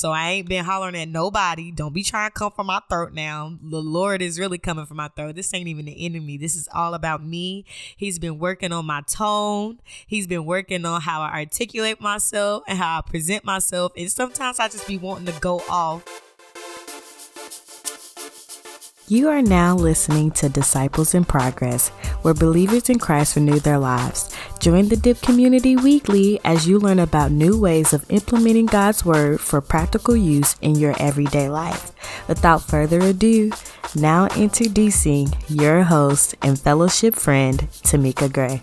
So I ain't been hollering at nobody. Don't be trying to come from my throat now. The Lord is really coming from my throat. This ain't even the enemy. This is all about me. He's been working on my tone. He's been working on how I articulate myself and how I present myself. And sometimes I just be wanting to go off you are now listening to Disciples in Progress, where believers in Christ renew their lives. Join the DIP community weekly as you learn about new ways of implementing God's Word for practical use in your everyday life. Without further ado, now introducing your host and fellowship friend, Tomeikia Gray.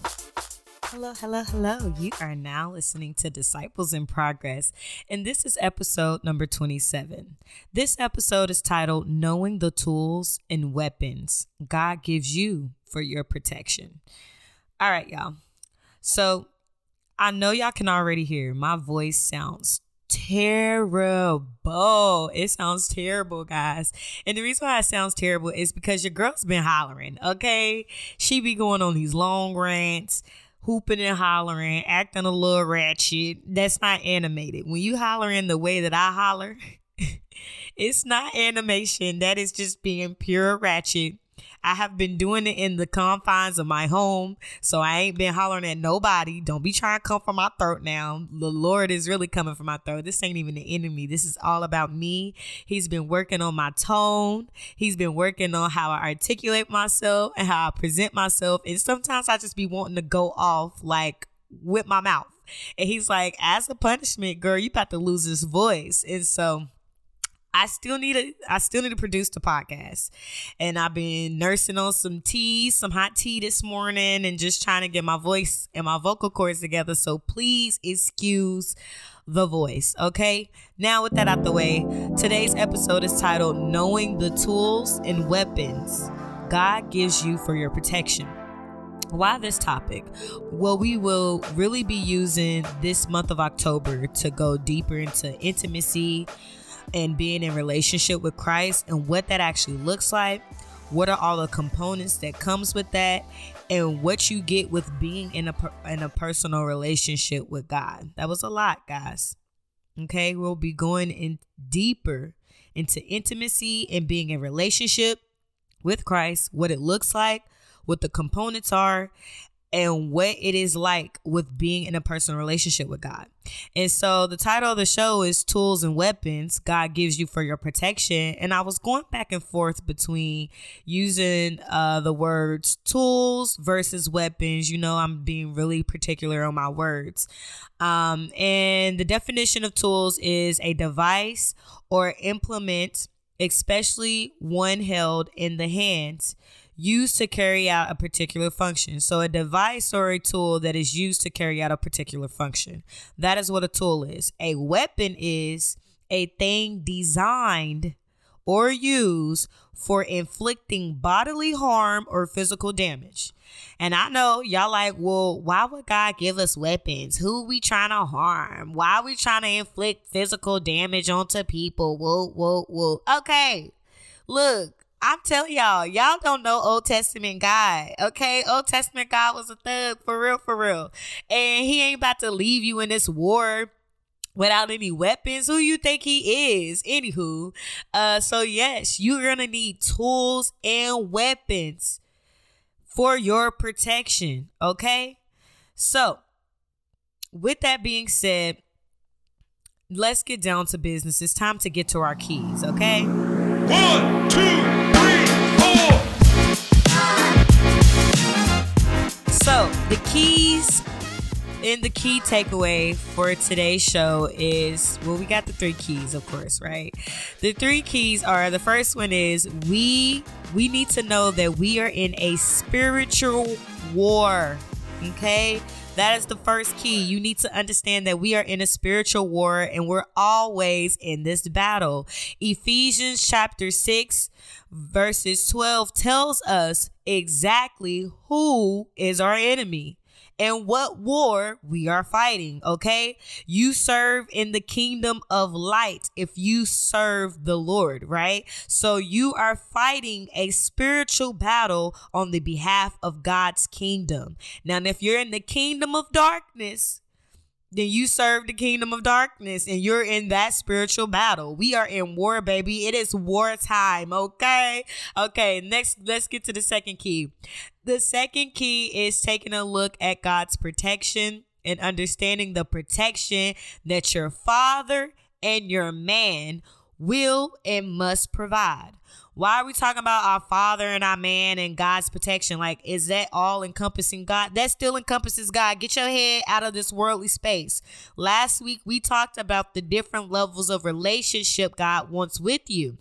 Hello, hello, hello. You are now listening to Disciples in Progress, and this is episode number 27. This episode is titled Knowing the Tools and Weapons God Gives You for Your Protection. All right, y'all. So I know y'all can already hear my voice sounds terrible. It sounds terrible, guys. And the reason why it sounds terrible is because your girl's been hollering, okay? She be going on these long rants hooping and hollering, acting a little ratchet. That's not animated. When you holler in the way that I holler, it's not animation. That is just being pure ratchet I have been doing it in the confines of my home, so I ain't been hollering at nobody. Don't be trying to come from my throat now. The Lord is really coming from my throat. This ain't even the enemy. This is all about me. He's been working on my tone. He's been working on how I articulate myself and how I present myself. And sometimes I just be wanting to go off like with my mouth. And he's like, as a punishment, girl, you about to lose this voice. And so I still need to I still need to produce the podcast. And I've been nursing on some tea, some hot tea this morning and just trying to get my voice and my vocal cords together. So please excuse the voice, okay? Now with that out the way, today's episode is titled Knowing the Tools and Weapons God Gives You for Your Protection. Why this topic? Well, we will really be using this month of October to go deeper into intimacy, and being in relationship with Christ and what that actually looks like. What are all the components that comes with that and what you get with being in a in a personal relationship with God. That was a lot, guys. Okay, we'll be going in deeper into intimacy and being in relationship with Christ, what it looks like, what the components are, and what it is like with being in a personal relationship with God. And so the title of the show is Tools and Weapons God Gives You for Your Protection. And I was going back and forth between using uh, the words tools versus weapons. You know, I'm being really particular on my words. Um, and the definition of tools is a device or implement, especially one held in the hands used to carry out a particular function. So, a device or a tool that is used to carry out a particular function. That is what a tool is. A weapon is a thing designed or used for inflicting bodily harm or physical damage. And I know y'all like, well, why would God give us weapons? Who we trying to harm? Why are we trying to inflict physical damage onto people? Whoa, whoa, whoa. Okay. Look, I'm telling y'all, y'all don't know Old Testament God. Okay, Old Testament God was a thug for real, for real, and he ain't about to leave you in this war without any weapons. Who you think he is? Anywho, uh, so yes, you're gonna need tools and weapons for your protection. Okay, so with that being said, let's get down to business. It's time to get to our keys. Okay. One, two. So, the keys and the key takeaway for today's show is well, we got the three keys, of course, right? The three keys are the first one is we we need to know that we are in a spiritual war. Okay? That is the first key. You need to understand that we are in a spiritual war and we're always in this battle. Ephesians chapter 6 verses 12 tells us exactly who is our enemy and what war we are fighting, okay? You serve in the kingdom of light if you serve the Lord, right? So you are fighting a spiritual battle on the behalf of God's kingdom. Now, if you're in the kingdom of darkness, then you serve the kingdom of darkness and you're in that spiritual battle. We are in war, baby. It is war time, okay? Okay, next, let's get to the second key. The second key is taking a look at God's protection and understanding the protection that your father and your man will and must provide. Why are we talking about our father and our man and God's protection? Like, is that all encompassing God? That still encompasses God. Get your head out of this worldly space. Last week, we talked about the different levels of relationship God wants with you,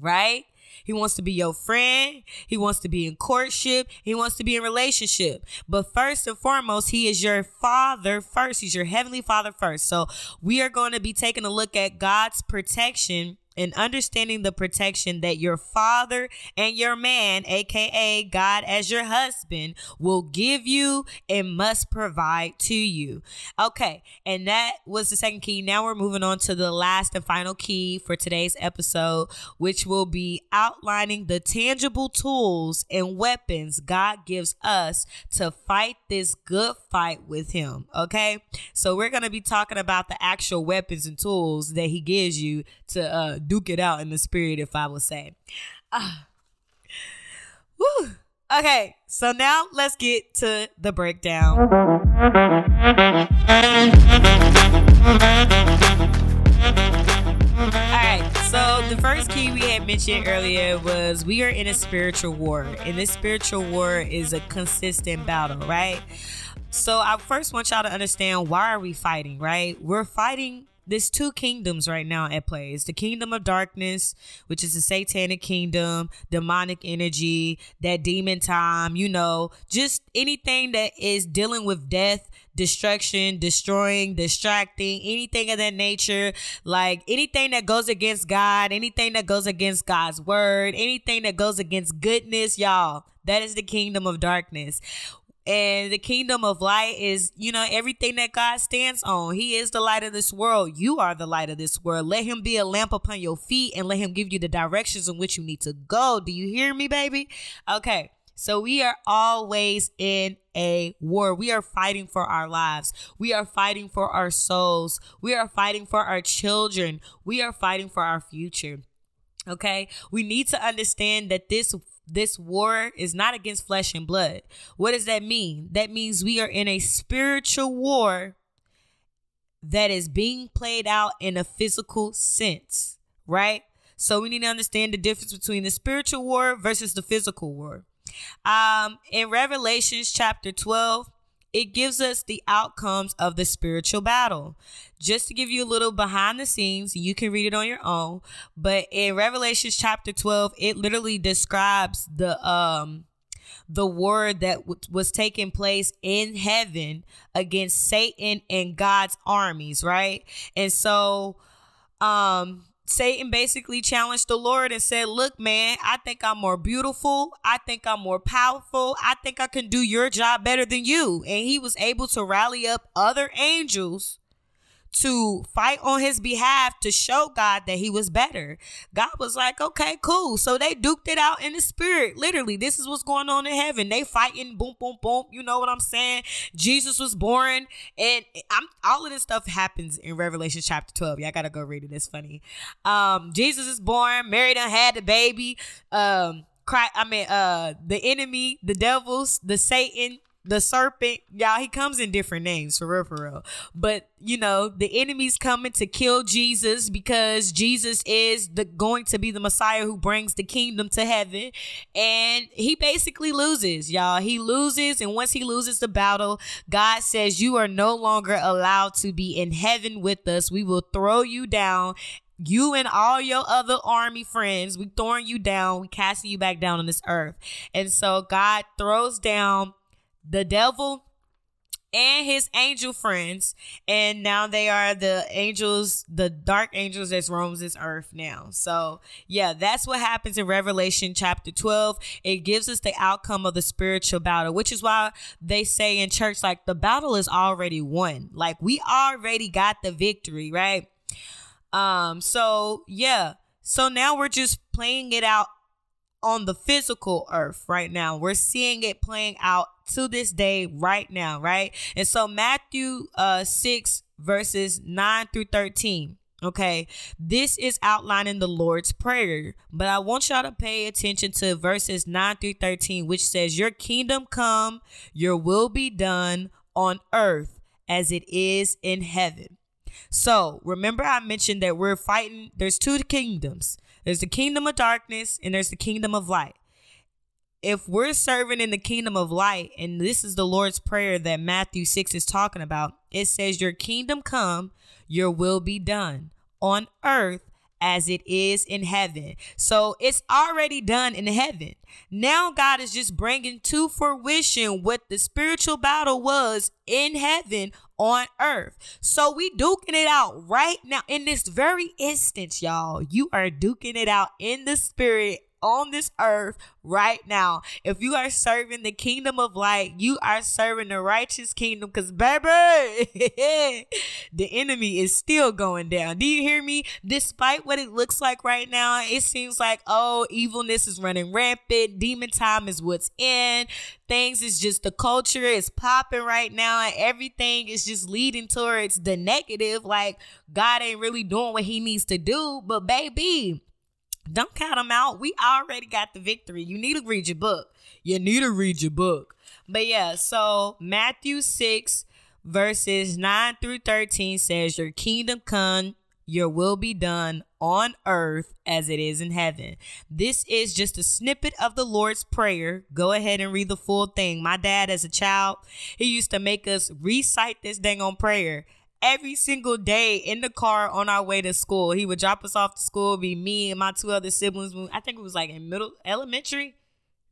right? He wants to be your friend. He wants to be in courtship. He wants to be in relationship. But first and foremost, he is your father first. He's your heavenly father first. So we are going to be taking a look at God's protection and understanding the protection that your father and your man, aka God as your husband, will give you and must provide to you. Okay, and that was the second key. Now we're moving on to the last and final key for today's episode, which will be outlining the tangible tools and weapons God gives us to fight this good fight with Him. Okay, so we're going to be talking about the actual weapons and tools that He gives you to uh, duke it out in the spirit, if I would say. Uh, whew. Okay, so now let's get to the breakdown. All right, so the first key we had mentioned earlier was we are in a spiritual war, and this spiritual war is a consistent battle, right? So I first want y'all to understand why are we fighting, right? We're fighting there's two kingdoms right now at play. It's the kingdom of darkness, which is the satanic kingdom, demonic energy, that demon time, you know, just anything that is dealing with death, destruction, destroying, distracting, anything of that nature, like anything that goes against God, anything that goes against God's word, anything that goes against goodness, y'all. That is the kingdom of darkness. And the kingdom of light is, you know, everything that God stands on. He is the light of this world. You are the light of this world. Let him be a lamp upon your feet and let him give you the directions in which you need to go. Do you hear me, baby? Okay. So we are always in a war. We are fighting for our lives. We are fighting for our souls. We are fighting for our children. We are fighting for our future. Okay. We need to understand that this this war is not against flesh and blood. What does that mean? That means we are in a spiritual war that is being played out in a physical sense, right? So we need to understand the difference between the spiritual war versus the physical war. Um, in Revelations chapter 12, it gives us the outcomes of the spiritual battle. Just to give you a little behind the scenes, you can read it on your own. But in Revelations chapter 12, it literally describes the um the war that w- was taking place in heaven against Satan and God's armies, right? And so um Satan basically challenged the Lord and said, Look, man, I think I'm more beautiful. I think I'm more powerful. I think I can do your job better than you. And he was able to rally up other angels to fight on his behalf to show God that he was better. God was like, okay, cool. So they duked it out in the spirit. Literally, this is what's going on in heaven. They fighting, boom, boom, boom. You know what I'm saying? Jesus was born, and I'm all of this stuff happens in Revelation chapter 12. Y'all gotta go read it. It's funny. Um, Jesus is born, Mary done had the baby. Um, cry, I mean, uh, the enemy, the devils, the Satan, the serpent, y'all, he comes in different names for real, for real. But you know, the enemy's coming to kill Jesus because Jesus is the going to be the Messiah who brings the kingdom to heaven. And he basically loses, y'all. He loses, and once he loses the battle, God says, You are no longer allowed to be in heaven with us. We will throw you down you and all your other army friends, we throwing you down, we casting you back down on this earth. And so God throws down the devil and his angel friends and now they are the angels the dark angels that roams this earth now. So yeah that's what happens in revelation chapter 12 it gives us the outcome of the spiritual battle which is why they say in church like the battle is already won. Like we already got the victory right? Um so yeah. So now we're just playing it out on the physical earth right now. We're seeing it playing out to this day right now, right? And so Matthew uh 6 verses 9 through 13. Okay, this is outlining the Lord's Prayer, but I want y'all to pay attention to verses 9 through 13, which says, Your kingdom come, your will be done on earth as it is in heaven. So remember, I mentioned that we're fighting, there's two kingdoms there's the kingdom of darkness and there's the kingdom of light. If we're serving in the kingdom of light, and this is the Lord's Prayer that Matthew 6 is talking about, it says, Your kingdom come, your will be done on earth as it is in heaven. So it's already done in heaven. Now God is just bringing to fruition what the spiritual battle was in heaven on earth. So we duking it out right now in this very instance, y'all. You are duking it out in the spirit on this earth right now. If you are serving the kingdom of light, you are serving the righteous kingdom because, baby, the enemy is still going down. Do you hear me? Despite what it looks like right now, it seems like, oh, evilness is running rampant. Demon time is what's in. Things is just the culture is popping right now, and everything is just leading towards the negative. Like, God ain't really doing what he needs to do. But, baby, don't count them out. We already got the victory. You need to read your book. You need to read your book. But yeah, so Matthew 6, verses 9 through 13 says, Your kingdom come, your will be done on earth as it is in heaven. This is just a snippet of the Lord's Prayer. Go ahead and read the full thing. My dad, as a child, he used to make us recite this dang on prayer every single day in the car on our way to school. He would drop us off to school, be me and my two other siblings. I think it was like in middle elementary,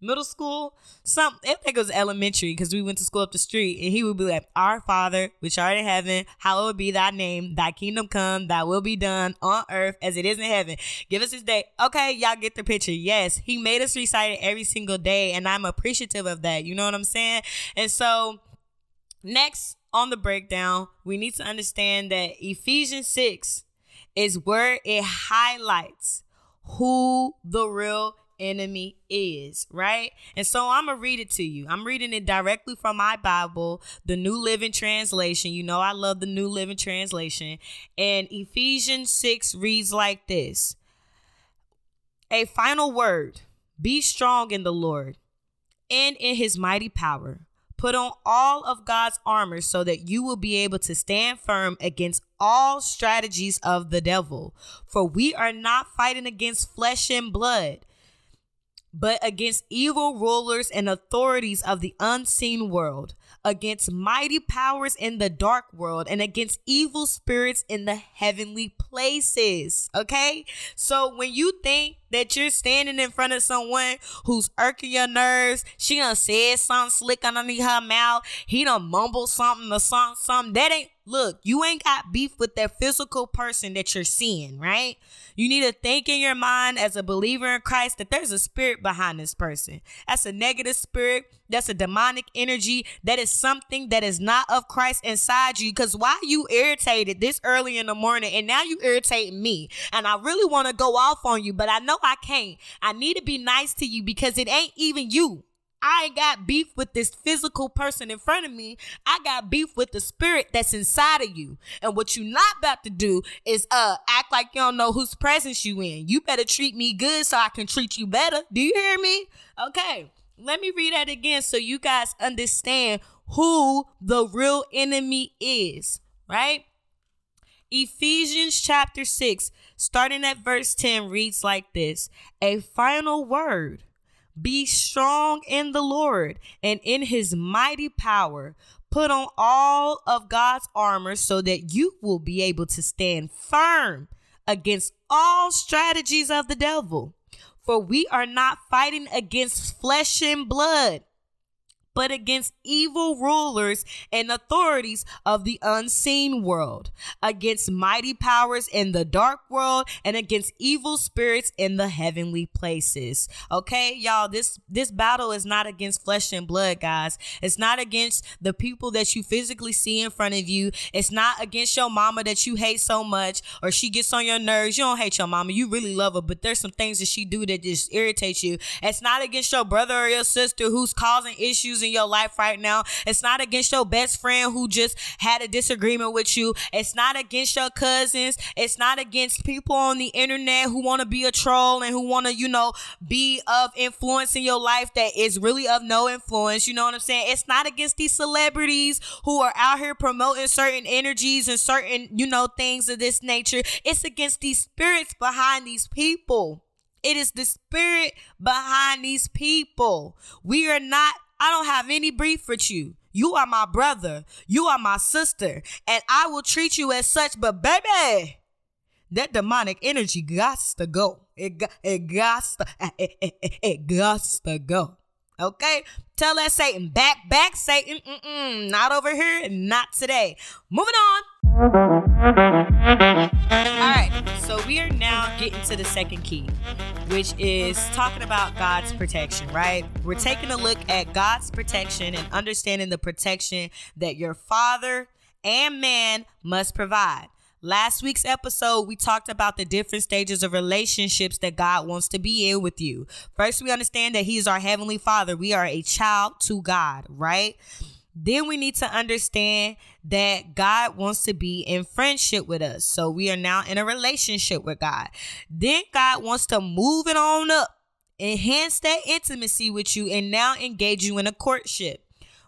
middle school. Some I think it was elementary because we went to school up the street, and he would be like, "Our Father, which art in heaven, hallowed be thy name. Thy kingdom come. Thy will be done on earth as it is in heaven. Give us this day." Okay, y'all get the picture. Yes, he made us recite it every single day, and I'm appreciative of that. You know what I'm saying? And so next on the breakdown, we need to understand that Ephesians 6 is where it highlights who the real enemy is, right? And so I'm going to read it to you. I'm reading it directly from my Bible, the New Living Translation. You know, I love the New Living Translation. And Ephesians 6 reads like this A final word be strong in the Lord and in his mighty power. Put on all of God's armor so that you will be able to stand firm against all strategies of the devil. For we are not fighting against flesh and blood, but against evil rulers and authorities of the unseen world, against mighty powers in the dark world, and against evil spirits in the heavenly places. Okay? So when you think that you're standing in front of someone who's irking your nerves. She done said something slick underneath her mouth. He done mumbled something or something, something. That ain't, look, you ain't got beef with that physical person that you're seeing, right? You need to think in your mind as a believer in Christ that there's a spirit behind this person. That's a negative spirit. That's a demonic energy. That is something that is not of Christ inside you. Because why you irritated this early in the morning and now you irritate me. And I really want to go off on you, but I know I can't. I need to be nice to you because it ain't even you. I ain't got beef with this physical person in front of me. I got beef with the spirit that's inside of you. And what you not about to do is uh act like you don't know whose presence you in. You better treat me good so I can treat you better. Do you hear me? Okay. Let me read that again so you guys understand who the real enemy is, right? Ephesians chapter 6, starting at verse 10, reads like this A final word be strong in the Lord and in his mighty power. Put on all of God's armor so that you will be able to stand firm against all strategies of the devil. For we are not fighting against flesh and blood but against evil rulers and authorities of the unseen world, against mighty powers in the dark world, and against evil spirits in the heavenly places. Okay, y'all, this this battle is not against flesh and blood, guys. It's not against the people that you physically see in front of you. It's not against your mama that you hate so much or she gets on your nerves. You don't hate your mama. You really love her, but there's some things that she do that just irritates you. It's not against your brother or your sister who's causing issues in your life right now. It's not against your best friend who just had a disagreement with you. It's not against your cousins. It's not against people on the internet who want to be a troll and who want to, you know, be of influence in your life that is really of no influence. You know what I'm saying? It's not against these celebrities who are out here promoting certain energies and certain, you know, things of this nature. It's against these spirits behind these people. It is the spirit behind these people. We are not, I don't have any beef with you. You are my brother. You are my sister. And I will treat you as such. But baby, that demonic energy got to go. It got, it got to, eh, eh, eh, it, it, it, it to go. Okay, tell that Satan back, back, Satan. Mm-mm, not over here, not today. Moving on. Now getting to the second key, which is talking about God's protection. Right, we're taking a look at God's protection and understanding the protection that your father and man must provide. Last week's episode, we talked about the different stages of relationships that God wants to be in with you. First, we understand that He is our Heavenly Father. We are a child to God, right? Then we need to understand that God wants to be in friendship with us. So we are now in a relationship with God. Then God wants to move it on up, enhance that intimacy with you, and now engage you in a courtship,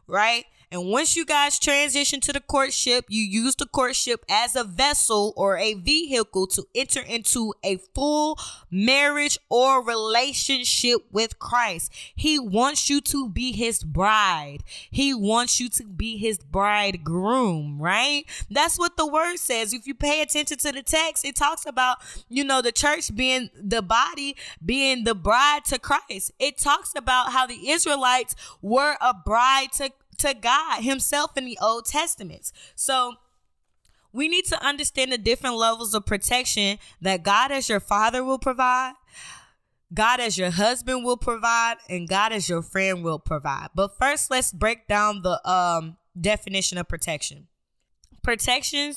right? And once you guys transition to the courtship, you use the courtship as a vessel or a vehicle to enter into a full marriage or relationship with Christ. He wants you to be his bride. He wants you to be his bridegroom, right? That's what the word says. If you pay attention to the text, it talks about, you know, the church being the body, being the bride to Christ. It talks about how the Israelites were a bride to to God Himself in the Old Testament. So we need to understand the different levels of protection that God as your father will provide, God as your husband will provide, and God as your friend will provide. But first, let's break down the um, definition of protection. Protection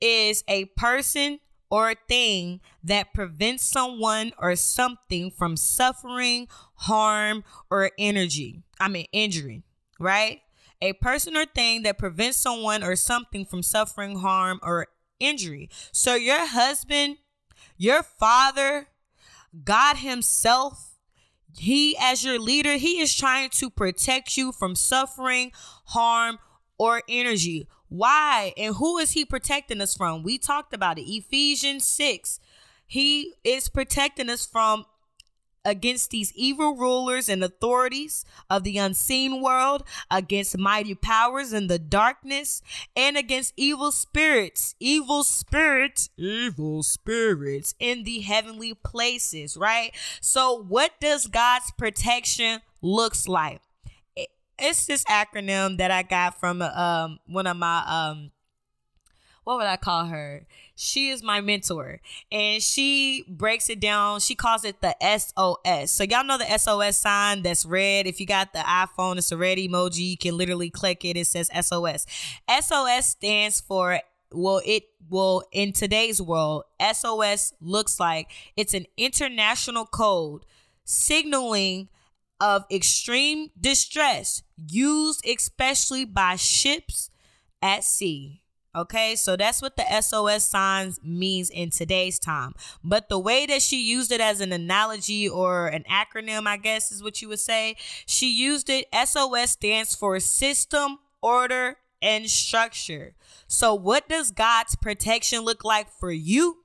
is a person or a thing that prevents someone or something from suffering, harm, or energy. I mean, injury, right? A person or thing that prevents someone or something from suffering harm or injury. So your husband, your father, God himself, he as your leader, he is trying to protect you from suffering, harm, or energy. Why? And who is he protecting us from? We talked about it. Ephesians 6. He is protecting us from against these evil rulers and authorities of the unseen world, against mighty powers in the darkness, and against evil spirits, evil spirits, evil spirits in the heavenly places, right? So what does God's protection looks like? It's this acronym that I got from um one of my um what would I call her? She is my mentor and she breaks it down. She calls it the SOS. So y'all know the SOS sign that's red. If you got the iPhone, it's a red emoji. You can literally click it. It says SOS. SOS stands for well it will in today's world SOS looks like it's an international code signaling of extreme distress used especially by ships at sea Okay, so that's what the SOS signs means in today's time. But the way that she used it as an analogy or an acronym, I guess is what you would say, she used it. SOS stands for system, order, and structure. So, what does God's protection look like for you?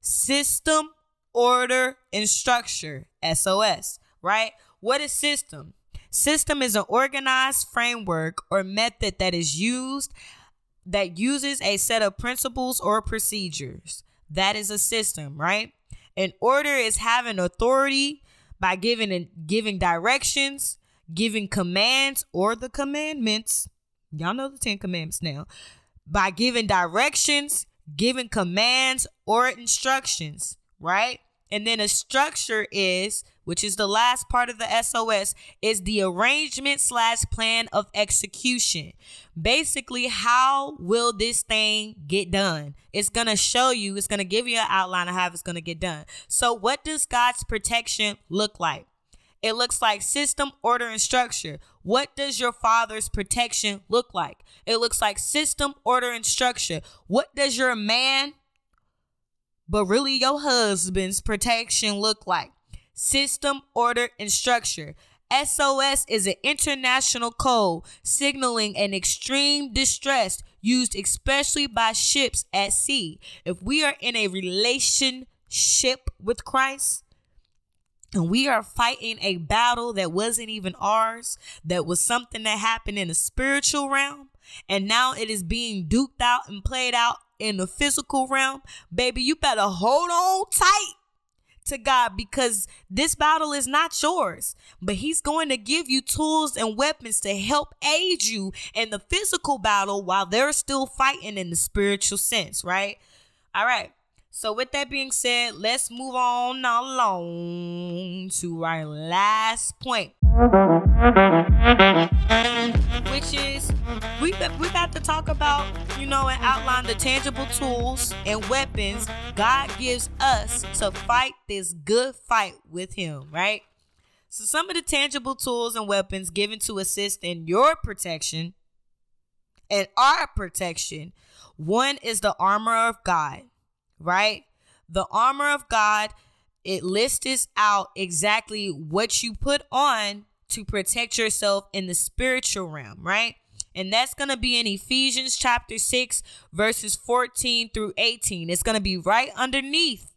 System, order, and structure. SOS, right? What is system? System is an organized framework or method that is used that uses a set of principles or procedures. That is a system, right? An order is having authority by giving and giving directions, giving commands or the commandments. Y'all know the 10 commandments now. By giving directions, giving commands or instructions, right? And then a structure is, which is the last part of the SOS, is the arrangement slash plan of execution. Basically, how will this thing get done? It's going to show you, it's going to give you an outline of how it's going to get done. So, what does God's protection look like? It looks like system, order, and structure. What does your father's protection look like? It looks like system, order, and structure. What does your man, but really your husband's protection look like? System, order, and structure. SOS is an international code signaling an extreme distress used especially by ships at sea. If we are in a relationship with Christ, and we are fighting a battle that wasn't even ours, that was something that happened in the spiritual realm, and now it is being duked out and played out in the physical realm. Baby, you better hold on tight to God because this battle is not yours, but He's going to give you tools and weapons to help aid you in the physical battle while they're still fighting in the spiritual sense, right? All right. So, with that being said, let's move on along to our last point, which is we we got to talk about, you know, and outline the tangible tools and weapons God gives us to fight this good fight with Him, right? So, some of the tangible tools and weapons given to assist in your protection and our protection. One is the armor of God right? The armor of God, it lists out exactly what you put on to protect yourself in the spiritual realm, right? And that's going to be in Ephesians chapter 6, verses 14 through 18. It's going to be right underneath,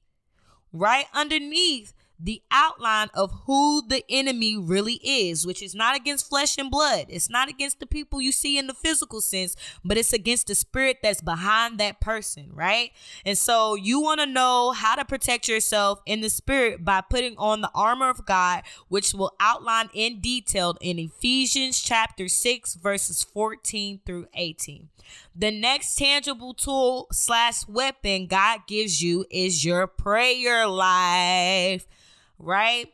right underneath the outline of who the enemy really is, which is not against flesh and blood. It's not against the people you see in the physical sense, but it's against the spirit that's behind that person, right? And so you want to know how to protect yourself in the spirit by putting on the armor of God, which will outline in detail in Ephesians chapter 6, verses 14 through 18. The next tangible tool slash weapon God gives you is your prayer life right?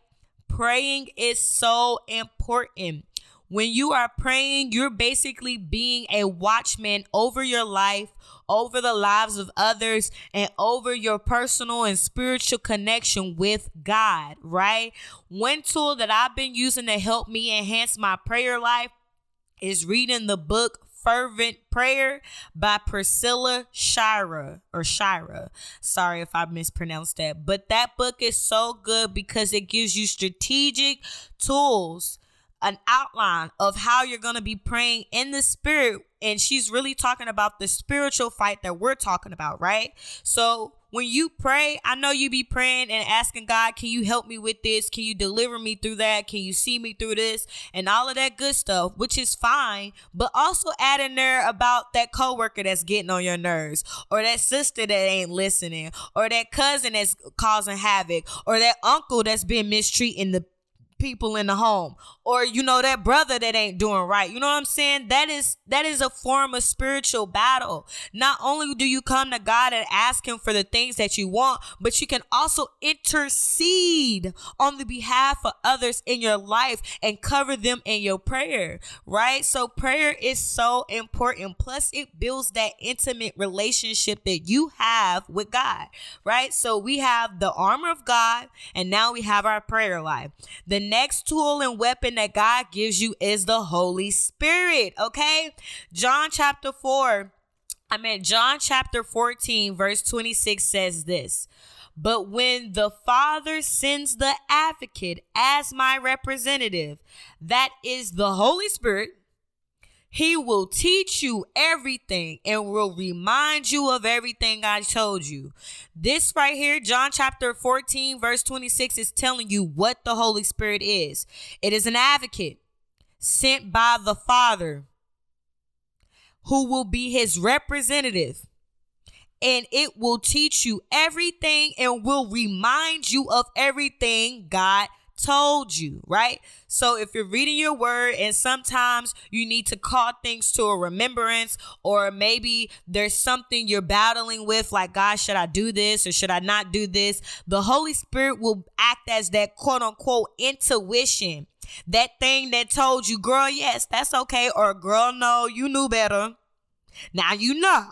Praying is so important. When you are praying, you're basically being a watchman over your life, over the lives of others, and over your personal and spiritual connection with God, right? One tool that I've been using to help me enhance my prayer life is reading the book Fervent Prayer by Priscilla Shira or Shira. Sorry if I mispronounced that, but that book is so good because it gives you strategic tools an outline of how you're going to be praying in the spirit and she's really talking about the spiritual fight that we're talking about right so when you pray, I know you be praying and asking God, can you help me with this? Can you deliver me through that? Can you see me through this? And all of that good stuff, which is fine. But also add in there about that coworker that's getting on your nerves, or that sister that ain't listening, or that cousin that's causing havoc, or that uncle that's been mistreating the people in the home or you know that brother that ain't doing right. You know what i'm saying? That is that is a form of spiritual battle. Not only do you come to god and ask him for the things that you want but you can also intercede on the behalf of others in your life and cover them in your prayer right? So prayer is so important. Plus it builds that intimate relationship that you have with god right? So we have the armor of god and now we have our prayer life. The next tool and weapon that God gives you is the Holy Spirit. Okay. John chapter 4. I mean, John chapter 14, verse 26 says this. But when the Father sends the advocate as my representative, that is the Holy Spirit, he will teach you everything and will remind you of everything I told you. This right here, John chapter 14, verse 26, is telling you what the Holy Spirit is. It is an advocate sent by the Father who will be his representative. And it will teach you everything and will remind you of everything God told you, right? So if you're reading your word and sometimes you need to call things to a remembrance, or maybe there's something you're battling with, like, God, should I do this or should I not do this? The Holy Spirit will act as that quote unquote intuition. That thing that told you, girl, yes, that's okay, or girl, no, you knew better. Now you know.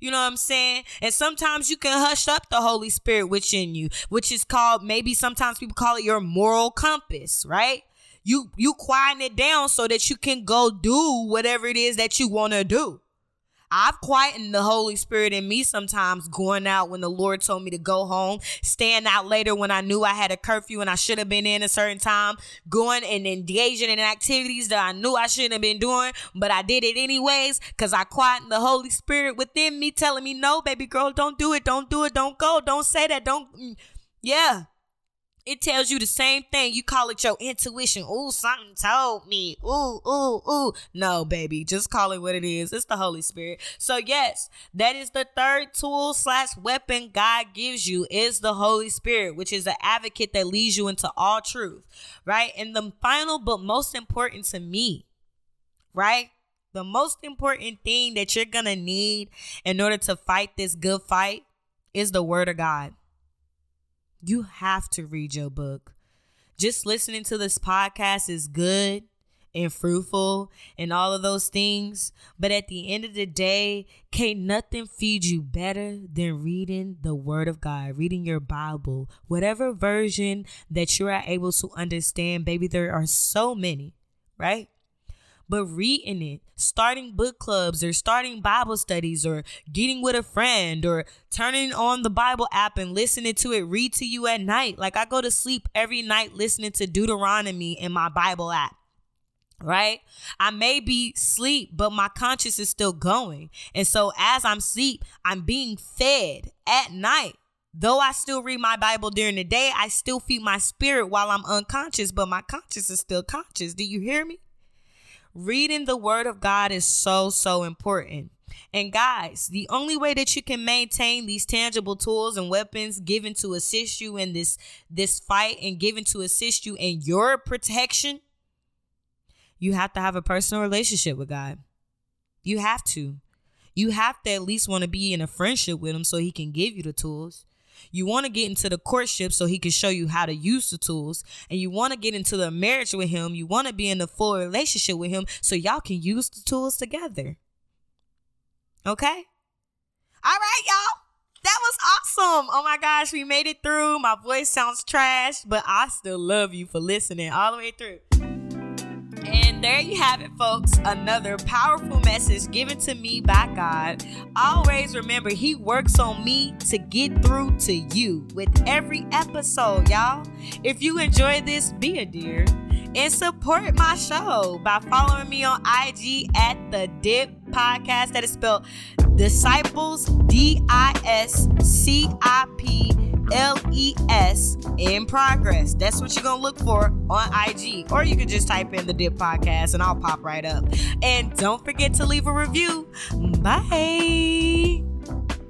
You know what I'm saying? And sometimes you can hush up the Holy Spirit within you, which is called maybe sometimes people call it your moral compass, right? You you quieten it down so that you can go do whatever it is that you want to do. I've quietened the Holy Spirit in me sometimes going out when the Lord told me to go home, staying out later when I knew I had a curfew and I should have been in a certain time, going and engaging in activities that I knew I shouldn't have been doing, but I did it anyways because I quietened the Holy Spirit within me telling me, no, baby girl, don't do it, don't do it, don't go, don't say that, don't. Mm, yeah, it tells you the same thing. You call it your intuition. Ooh, something told me. Ooh, ooh, ooh. No, baby, just call it what it is. It's the Holy Spirit. So yes, that is the third tool slash weapon God gives you is the Holy Spirit, which is an advocate that leads you into all truth, right? And the final, but most important to me, right? The most important thing that you're gonna need in order to fight this good fight is the Word of God. You have to read your book. Just listening to this podcast is good and fruitful and all of those things. But at the end of the day, can't nothing feed you better than reading the Word of God, reading your Bible, whatever version that you are able to understand. Baby, there are so many, right? But reading it, starting book clubs or starting Bible studies or getting with a friend or turning on the Bible app and listening to it read to you at night. Like I go to sleep every night listening to Deuteronomy in my Bible app right? I may be sleep but my conscience is still going. And so as i'm sleep i'm being fed at night. Though i still read my bible during the day i still feed my spirit while i'm unconscious but my conscience is still conscious. Do you hear me Reading the word of God is so, so important. And guys, the only way that you can maintain these tangible tools and weapons given to assist you in this this fight and given to assist you in your protection, you have to have a personal relationship with God. You have to. You have to at least want to be in a friendship with him so he can give you the tools. You want to get into the courtship so he can show you how to use the tools. And you want to get into the marriage with him. You want to be in a full relationship with him so y'all can use the tools together. Okay? All right, y'all. That was awesome. Oh my gosh, we made it through. My voice sounds trash, but I still love you for listening all the way through. There you have it, folks. Another powerful message given to me by God. Always remember, He works on me to get through to you with every episode, y'all. If you enjoy this, be a dear and support my show by following me on IG at the Dip Podcast. That is spelled Disciples D I S C I P L E S in progress. That's what you're gonna look for on IG, or you can just type in the Dip Podcast and I'll pop right up. And don't forget to leave a review. Bye.